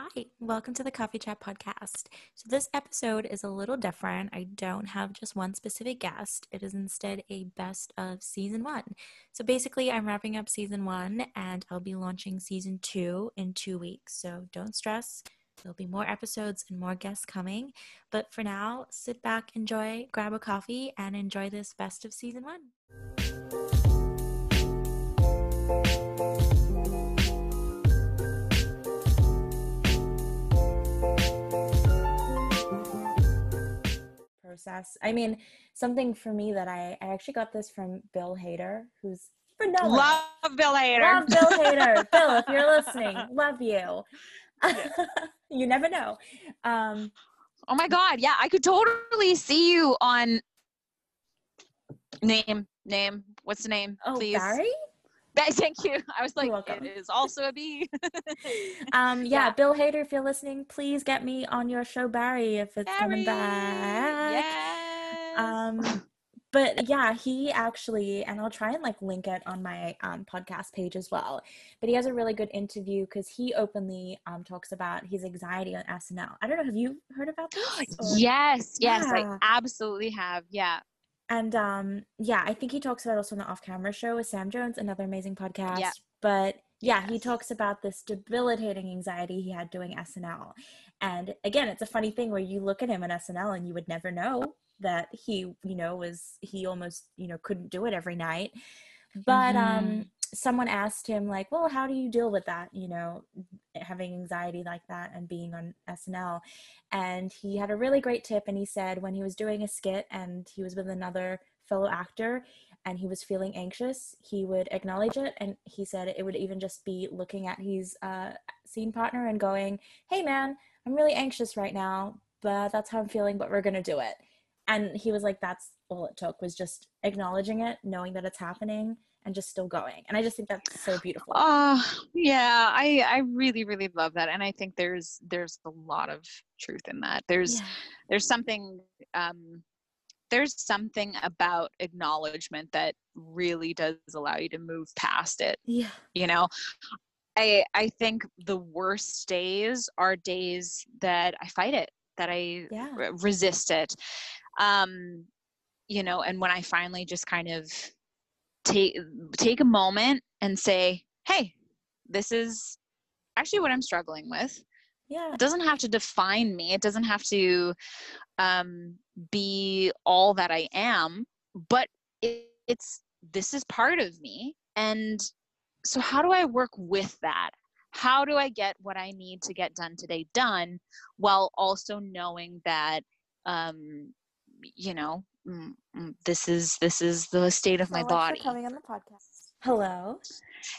Hi, welcome to the Coffee Chat podcast. So, this episode is a little different. I don't have just one specific guest, it is instead a best of season one. So, basically, I'm wrapping up season one and I'll be launching season two in two weeks. So, don't stress, there'll be more episodes and more guests coming. But for now, sit back, enjoy, grab a coffee, and enjoy this best of season one. Process. I mean, something for me that I, I actually got this from Bill Hader, who's phenomenal. Love Bill Hader. Love Bill Hader. Bill, if you're listening, love you. you never know. Um, oh my God. Yeah, I could totally see you on name, name. What's the name? oh, please. Barry? Thank you. I was like, it is also a B. Um, yeah, Yeah. Bill Hader, if you're listening, please get me on your show, Barry, if it's coming back. Yes. Um, but yeah, he actually, and I'll try and like link it on my um, podcast page as well. But he has a really good interview because he openly um, talks about his anxiety on SNL. I don't know, have you heard about this? Or- yes, yes, Yeah. I absolutely have. Yeah. And um, yeah, I think he talks about also on the off camera show with Sam Jones, another amazing podcast. Yeah. But yeah, he talks about this debilitating anxiety he had doing SNL. And again, it's a funny thing where you look at him on SNL and you would never know that he, you know, was he almost, you know, couldn't do it every night. But um Mhm. Someone asked him like, "Well, how do you deal with that, you know, having anxiety like that and being on SNL?" And he had a really great tip and he said when he was doing a skit and he was with another fellow actor and he was feeling anxious, he would acknowledge it and he said it would even just be looking at his uh, scene partner and going, "Hey man, I'm really anxious right now, but that's how I'm feeling, but we're to do it." And he was like that's all it took was just acknowledging it, knowing that it's happening and just still going. And I just think that's so beautiful. Oh, yeah. I I really really love that, and I think there's there's a lot of truth in that. There's Yeah. there's something um there's something about acknowledgement that really does allow you to move past it Yeah. you know i i think the worst days are days that i fight it that i Yeah. re- resist it um you know and when i finally just kind of take take a moment and say hey this is actually what i'm struggling with. Yeah. it doesn't have to define me. It doesn't have to um, be all that i am but it, it's this is part of me. And so how do i work with that? How do i get what i need to get done today done while also knowing that um, you know this is this is the state of my So much for body coming on the podcast. Hello.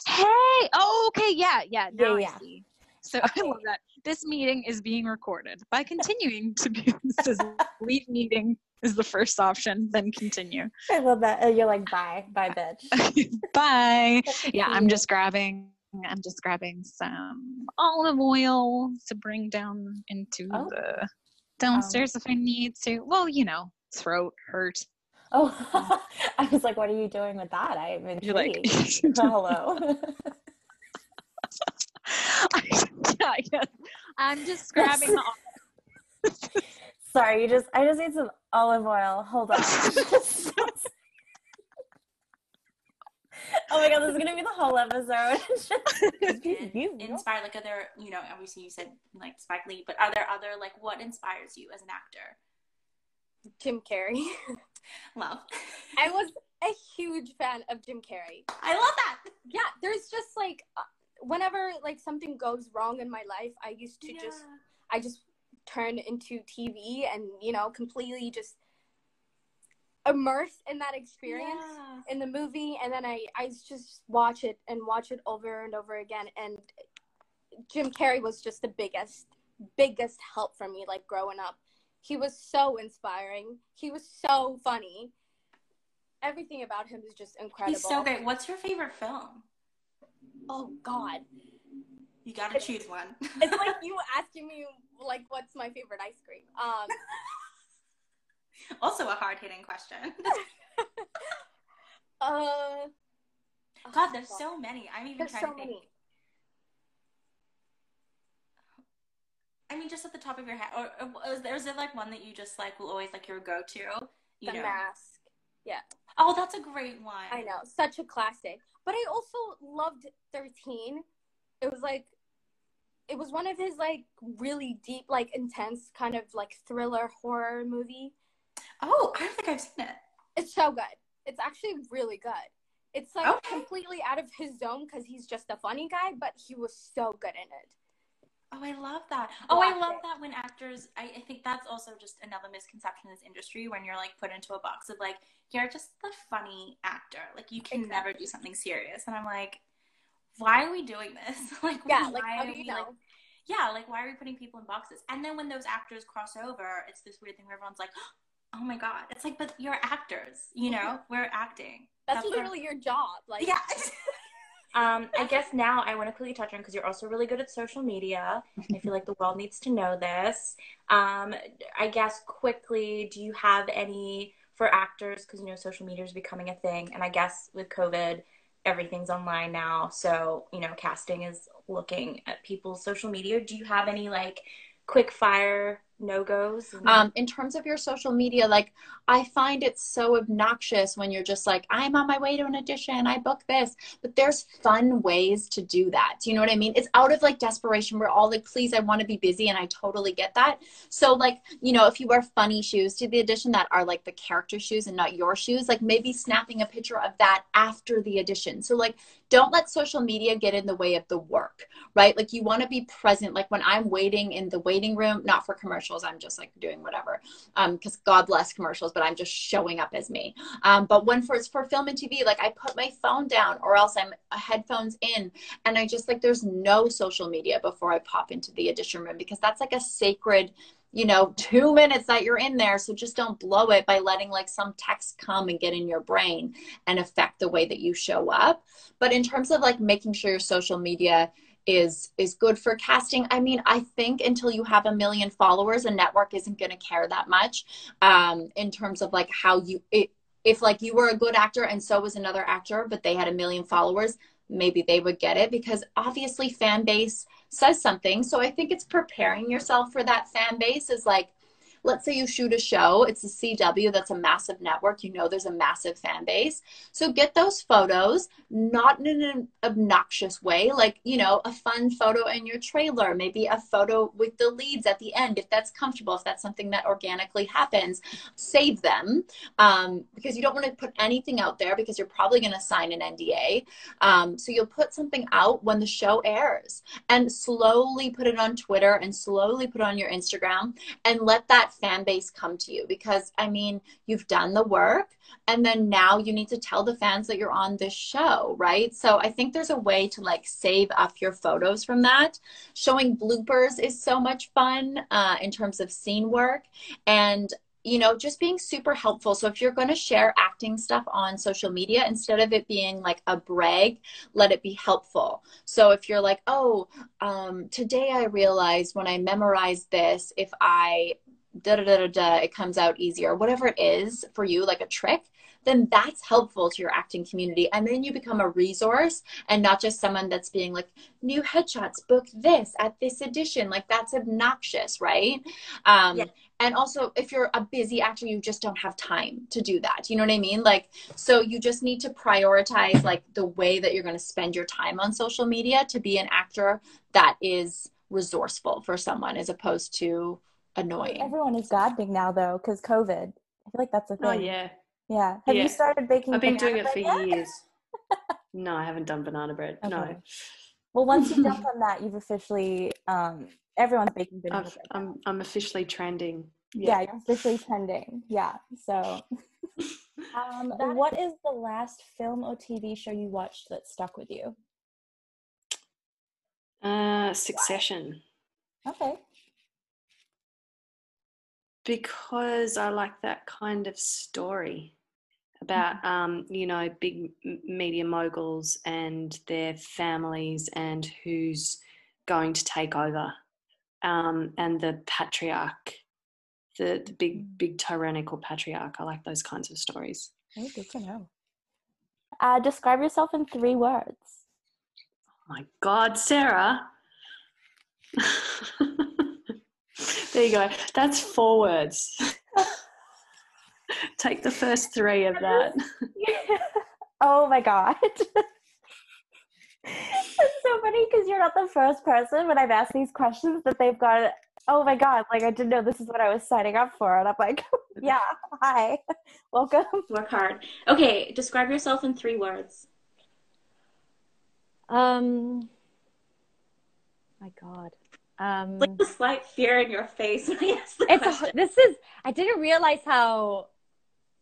Hey, oh, okay, yeah, yeah. Yeah, Now yeah. I see. So I love that. This meeting is being recorded. By continuing to be this is leave meeting is the first option, then continue. I love that. Uh, You're like, bye, bye, bitch. Bye. Yeah, I'm just grabbing. I'm just grabbing some olive oil to bring down into Oh. the downstairs if I need to. Well, you know, throat hurt. Oh, I was like, what are you doing with that? I'm intrigued. You're like, oh, Hello. yeah, I guess. I'm just grabbing the Sorry, you just I just need some olive oil. Hold on. oh my god, this is gonna be the whole episode. and inspire like other you know obviously you said like spike lee but are there other like what inspires you as an actor Jim Carrey. wow. I was a huge fan of Jim Carrey. i love that Yeah, there's just like uh, whenever like something goes wrong in my life, I used to just I just turn into TV and you know completely just immerse in that experience Yeah. in the movie, and then I I just watch it and watch it over and over again. And Jim Carrey was just the biggest biggest help for me like growing up. He was so inspiring. He was so funny. Everything about him is just incredible. he's so great what's your favorite film Oh God. you gotta choose one it's like you asking me like what's my favorite ice cream um also a hard-hitting question uh god there's so many i'm even there's trying so to think many mean, just at the top of your head, or, or is, there, is there like one that you just like will always like your go to? The know? mask. Yeah. Oh, that's a great one. I know, such a classic. But I also loved Thirteen. It was like, it was one of his like really deep, like intense kind of like thriller horror movie. Oh, I don't think I've seen it. It's so good. It's actually really good. It's like okay. completely out of his zone because he's just a funny guy, but he was so good in it. Oh, I love that. Oh, I love that when actors, I, I, think that's also just another misconception in this industry when you're like put into a box of like, you're just the funny actor. Like, you can exactly. never do something serious. And I'm like, why are we doing this? like, yeah, like, how do you know? Like, yeah, like, why are we putting people in boxes? And then when those actors cross over, it's this weird thing where everyone's like, oh my God. It's like, but you're actors, you mm-hmm. know? We're acting. That's, that's literally your job. Like, yeah. Um, I guess now I want to quickly touch on because you're also really good at social media. I feel like the world needs to know this. Um, I guess quickly, do you have any for actors? Because you know social media is becoming a thing, and I guess with COVID, everything's online now. So you know, casting is looking at people's social media. Do you have any like quick fire no goes? Um, in terms of your social media, like I find it so obnoxious when you're just like, I'm on my way to an audition, I book this. But there's fun ways to do that. Do you know what I mean? It's out of like desperation. We're all like, please, I want to be busy. And I totally get that. So, like, you know, if you wear funny shoes to the audition that are like the character shoes and not your shoes, like maybe snapping a picture of that after the audition. So, like, don't let social media get in the way of the work, right? Like, you want to be present. Like, when I'm waiting in the waiting room, not for commercials, I'm just like doing whatever. Because um, God bless commercials, but I'm just showing up as me. Um, but when for, it's for film and TV, like I put my phone down or else I'm headphones in and I just like, there's no social media before I pop into the audition room because that's like a sacred you know, two minutes that you're in there. So just don't blow it by letting like some text come and get in your brain and affect the way that you show up. But in terms of like making sure your social media is is good for casting. I mean i think until you have a million followers a network isn't going to care that much um, in terms of like how you it, if like you were a good actor and so was another actor but they had a million followers maybe they would get it because obviously fan base says something. So i think it's preparing yourself for that fan base is like let's say you shoot a show, it's a CW that's a massive network, you know there's a massive fan base. So get those photos, not in an obnoxious way, like, you know, a fun photo in your trailer, maybe a photo with the leads at the end, if that's comfortable, if that's something that organically happens, save them um, because you don't want to put anything out there because you're probably going to sign an NDA. Um, so you'll put something out when the show airs and slowly put it on Twitter and slowly put on your Instagram and let that fan base come to you because I mean, you've done the work and then now you need to tell the fans that you're on this show, right? So I think there's a way to like save up your photos from that. Showing bloopers is so much fun uh, in terms of scene work. And you know, just being super helpful. So if you're going to share acting stuff on social media, instead of it being like a brag, let it be helpful. So if you're like, oh, um, today I realized when I memorized this, if I da da da da, it comes out easier, whatever it is for you, like a trick, then that's helpful to your acting community. And then you become a resource and not just someone that's being like, new headshots, book this at this edition. Like that's obnoxious, right? Um, yeah. And also, if you're a busy actor, you just don't have time to do that. You know what I mean? Like, so you just need to prioritize like the way that you're going to spend your time on social media to be an actor that is resourceful for someone as opposed to annoying. Everyone is gadding now though, because COVID. I feel like that's a oh, thing. Oh yeah. Yeah. Have yeah. you started baking? I've been doing it for yet? years. no, I haven't done banana bread. Okay. No. Well, once you jump on that, you've officially um, everyone's baking banana bread. I'm I'm officially trending. Yeah. yeah, you're officially trending. Yeah. So, um, what is the last film or TV show you watched that stuck with you? Uh, Succession. Okay because I like that kind of story about mm-hmm. um, you know big media moguls and their families and who's going to take over um, and the patriarch the, the, big mm. big tyrannical patriarch. I like those kinds of stories. Oh, good to know. Uh, describe yourself in three words. Oh my god sarah There you go. That's four words. Take the first three of that. oh my god. it's so funny because you're not the first person when I've asked these questions that they've got. Oh my god! Like I didn't know this is what I was signing up for, and I'm like, yeah, hi, welcome. Work hard. Okay, describe yourself in three words. Um. My God. Um, like the slight fear in your face when I asked the it's question. a, this is. I didn't realize how.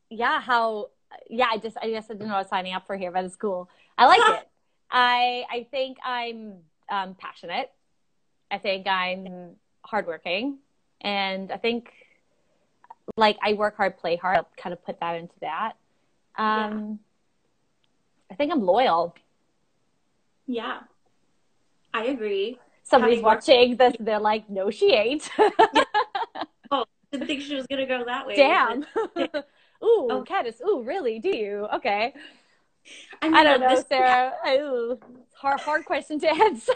Yeah, how. Yeah, I just. I guess I didn't know what I was signing up for here, but it's cool. I like it. I I think I'm um, passionate. I think I'm hardworking, and I think like I work hard, play hard. I'll kind of put that into that. Um, I think I'm loyal. Yeah, I agree. Somebody's watching this. They're like, "No, she ain't." Oh, didn't think she was gonna go that way. Damn. Ooh, Oh. Candice. Ooh, really? Do you? Okay. I, mean, I don't know, this- Sarah. Ooh, hard, hard question to answer.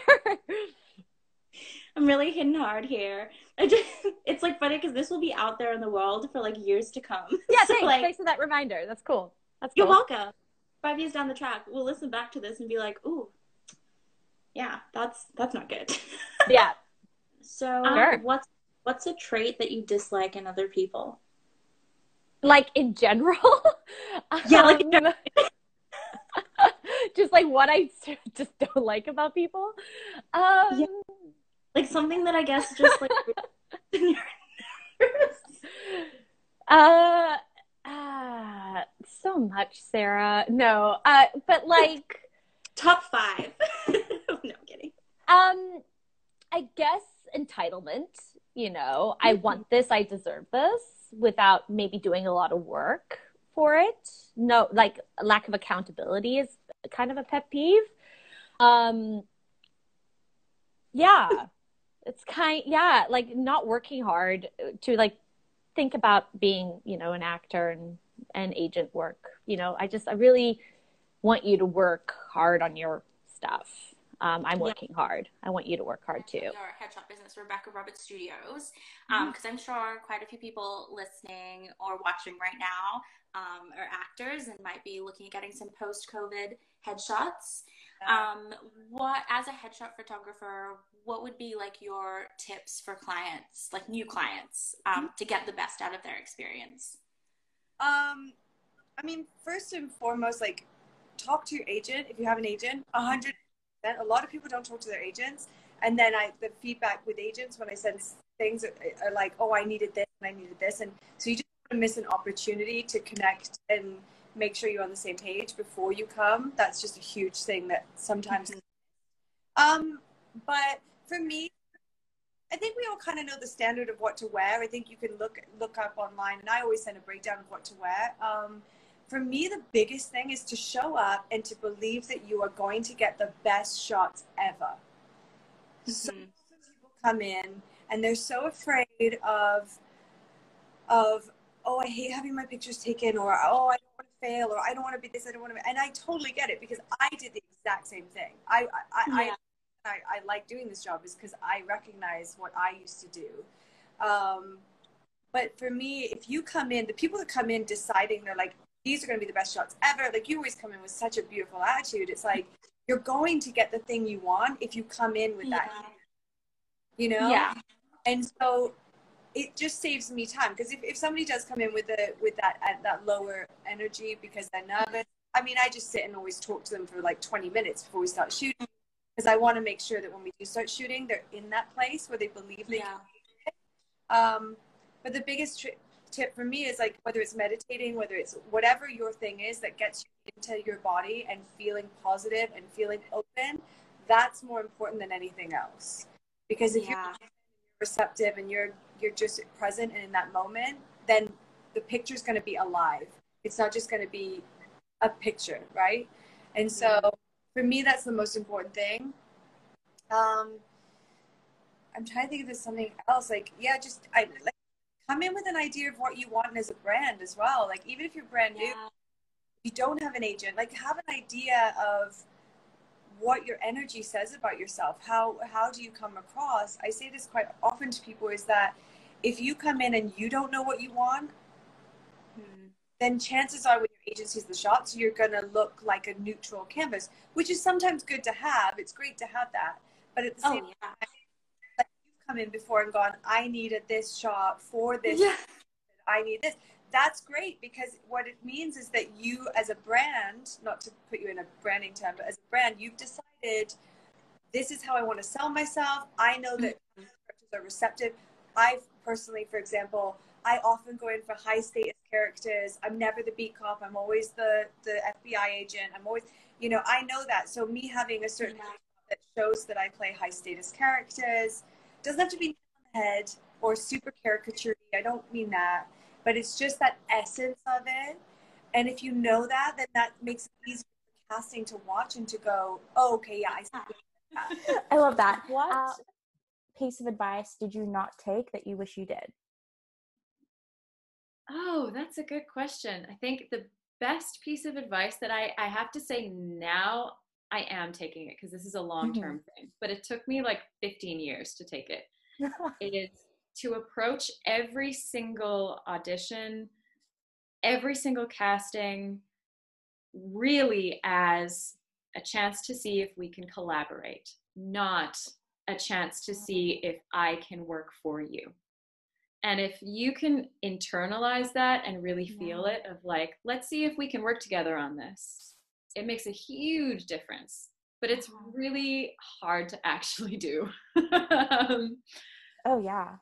I'm really hitting hard here. I just, it's like funny because this will be out there in the world for like years to come. yeah, So, thanks. like, thanks for that reminder. That's cool. That's You're welcome. Five years down the track, we'll listen back to this and be like, "Ooh, yeah, that's that's not good." Yeah. so, Sure. what's what's a trait that you dislike in other people? Like in general. Yeah, like in Um, just like what I just don't like about people. Um, Yeah. Like something that I guess just like uh, uh, so much, Sarah. No, uh, but like. top five. Um, I guess entitlement. You know, I want this, I deserve this, without maybe doing a lot of work for it. No, like lack of accountability is kind of a pet peeve. Um, yeah, it's kind, yeah, like not working hard to like think about being, you know, an actor and and agent work. You know, I just, I really want you to work hard on your stuff. Um, I'm Yeah. working hard. I want you to work hard too. Your headshot business, Rebecca Roberts Studios, because I'm sure quite a few people listening or watching right now um, are actors and might be looking at getting some post-COVID headshots. Um, what, as a headshot photographer, what would be like your tips for clients, like new clients, um, to get the best out of their experience? Um, I mean, first and foremost, like talk to your agent if you have an agent. A hundred percent. A lot of people don't talk to their agents, and then I the feedback with agents when I send things are, are like, "Oh, I needed this and I needed this," and so you just miss an opportunity to connect and make sure you're on the same page before you come. That's just a huge thing that sometimes. Um, but for me, I think we all kind of know the standard of what to wear. I think you can look look up online, and I always send a breakdown of what to wear. Um, for me, the biggest thing is to show up and to believe that you are going to get the best shots ever. So Mhm. many people come in and they're so afraid of of oh I hate having my pictures taken or oh I don't want to fail or I don't want to be this I don't want to be and I totally get it because I did the exact same thing. I I, I, I, I like doing this job is because I recognize what I used to do. Um, but for me, if you come in, the people that come in deciding they're like, these are going to be the best shots ever. Like you always come in with such a beautiful attitude. It's like you're going to get the thing you want if you come in with that, you know? Yeah. And so it just saves me time because if, if somebody does come in with the with that at that lower energy because they're nervous, I mean, I just sit and always talk to them for like 20 minutes before we start shooting because I want to make sure that when we do start shooting, they're in that place where they believe they Yeah. um, but the biggest tri- tip for me is like whether it's meditating, whether it's whatever your thing is that gets you into your body and feeling positive and feeling open, that's more important than anything else. Because if Yeah. you're receptive and you're you're just present and in that moment, then the picture's going to be alive. It's not just going to be a picture, right? And so for me, that's the most important thing. Um, I'm trying to think if there's something else. Like, yeah, just I like come in with an idea of what you want as a brand as well. Like, even if you're brand new, Yeah. you don't have an agent. Like, have an idea of what your energy says about yourself. How how do you come across? I say this quite often to people: is that if you come in and you don't know what you want, hmm. then chances are when your agency is the shots, you're going to look like a neutral canvas, which is sometimes good to have. It's great to have that. But at the Oh, same yeah. time, come in before and gone, I needed this shot for this. Yeah. I need this. That's great because what it means is that you, as a brand, not to put you in a branding term, but as a brand, you've decided this is how I want to sell myself. I know that mm-hmm. characters are receptive. I personally, for example, I often go in for high status characters. I'm never the beat cop. I'm always the the FBI agent. I'm always, you know, I know that. So me having a certain mm-hmm. that shows that I play high status characters doesn't have to be on the head or super caricature. I don't mean that, but it's just that essence of it. And if you know that, then that makes it easier for casting to watch and to go, oh, okay, yeah, I see. that." I love that. What? Uh, piece of advice did you not take that you wish you did? Oh, that's a good question. I think the best piece of advice that I, I have to say now I am taking it because this is a mm-hmm. long term thing, but it took me like 15 years to take it. It is to approach every single audition, every single casting, really as a chance to see if we can collaborate, not a chance to see if I can work for you. And if you can internalize that and really feel it, of like, let's see if we can work together on this, it makes a huge difference. But it's really hard to actually do. Um, oh yeah.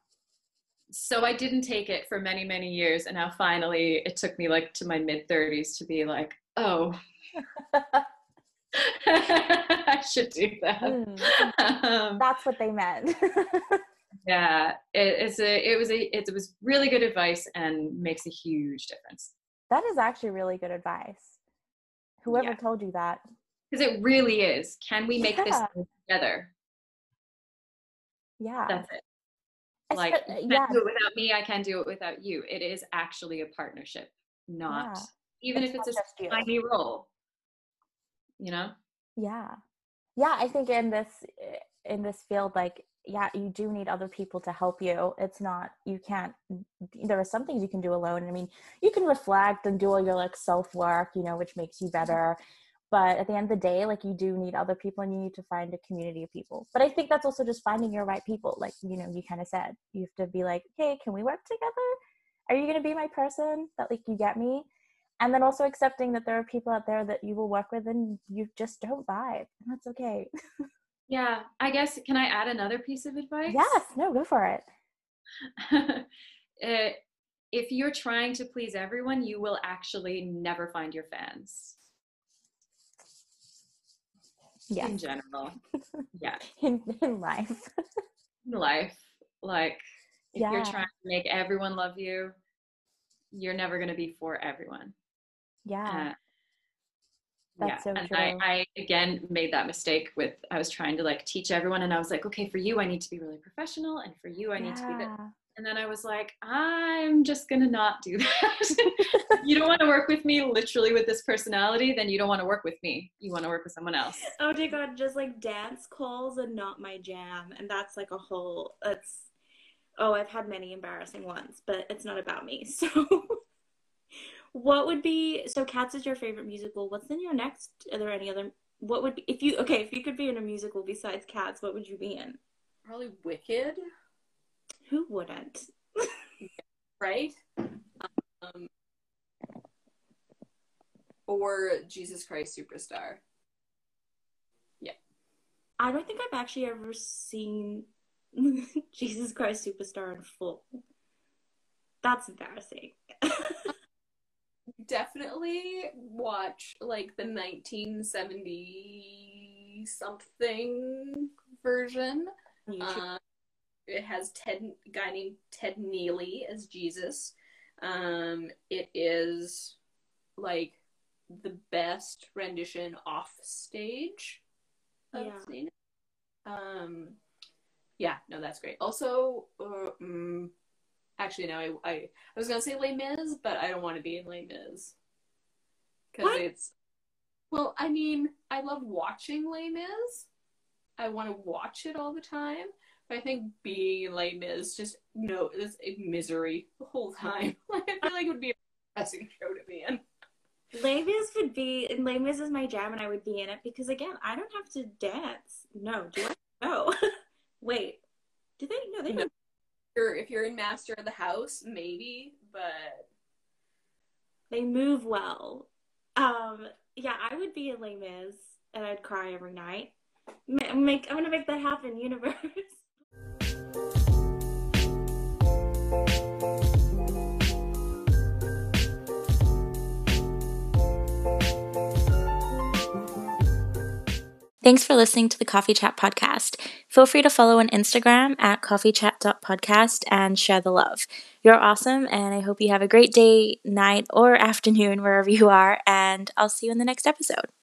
so I didn't take it for many, many years. And now finally, it took me like to my mid 30s to be like, oh, I should do that. Mm, Um, that's what they meant. yeah, it, it's a, it was a, it was really good advice and makes a huge difference that is actually really good advice. Whoever Yeah. told you that. because it really is. Can we make this Yeah. thing together? Yeah. That's it. Like, uh, spe- yeah. do it without me. I can't do it without you. It is actually a partnership, not Yeah. even It's if it's a just you. tiny role. You know. Yeah. Yeah, I think in this eh, in this field like yeah, you do need other people to help you. It's not you can't there are some things you can do alone. I mean, you can reflect and do all your like self-work, you know, which makes you mm-hmm. better. But at the end of the day, like you do need other people and you need to find a community of people. But I think that's also just finding your right people. Like, you know, you kind of said, you have to be like, "Hey, can we work together? Are you going to be my person that like you get me?" and then also accepting that there are people out there that you will work with and you just don't vibe and that's okay Yeah, I guess can I add another piece of advice? yes no go for it Uh, if you're trying to please everyone, you will actually never find your fans yeah in general. yeah, in, in life in life, like if Yeah. you're trying to make everyone love you, you're never going to be for everyone. yeah Uh, That's so and true. I, I again made that mistake with I was trying to like teach everyone, and I was like, okay, for you I need to be really professional, and for you I need to be this. And then I was like, I'm just gonna not do that. you don't want to work with me literally with this personality, then you don't want to work with me. You want to work with someone else. Oh dear God, just like dance calls are not my jam, and that's like a whole. That's oh, I've had many embarrassing ones, but it's not about me. So, what would be so? Cats is your favorite musical. What's in your next? Are there any other? What would be if you okay? If you could be in a musical besides Cats, what would you be in? Probably Wicked, Who wouldn't? right? Um, or Jesus Christ Superstar. Yeah. I don't think I've actually ever seen Jesus Christ Superstar in full. That's embarrassing. Definitely watch like the 1970 something version. Uh, it has Ted, a guy named Ted Neeley as Jesus. Um, it is like the best rendition off stage. Yeah. Um, yeah, no, that's great. Also, uh, mm, actually, no, I, I, I was gonna say Les Mis, but I don't want to be in Les Mis because it's. Well, I mean, I love watching Les Mis. I want to watch it all the time, But I think being Les Mis just no, it's misery the whole time. I feel like it would be a depressing show to be in. Les Mis would be, and Les Mis is my jam, and I would be in it because again, I don't have to dance. No, do I? No. Wait, do they? No, they don't. You're in Master of the House, maybe, but They move well. Um, yeah, I would be in Les Mis, and I'd cry every night. Ma- Make, I'm gonna make that happen, universe. Thanks for listening to the Coffee Chat podcast. Feel free to follow on Instagram at coffeechat.podcast and share the love. You're awesome, and I hope you have a great day, night, or afternoon wherever you are, and I'll see you in the next episode.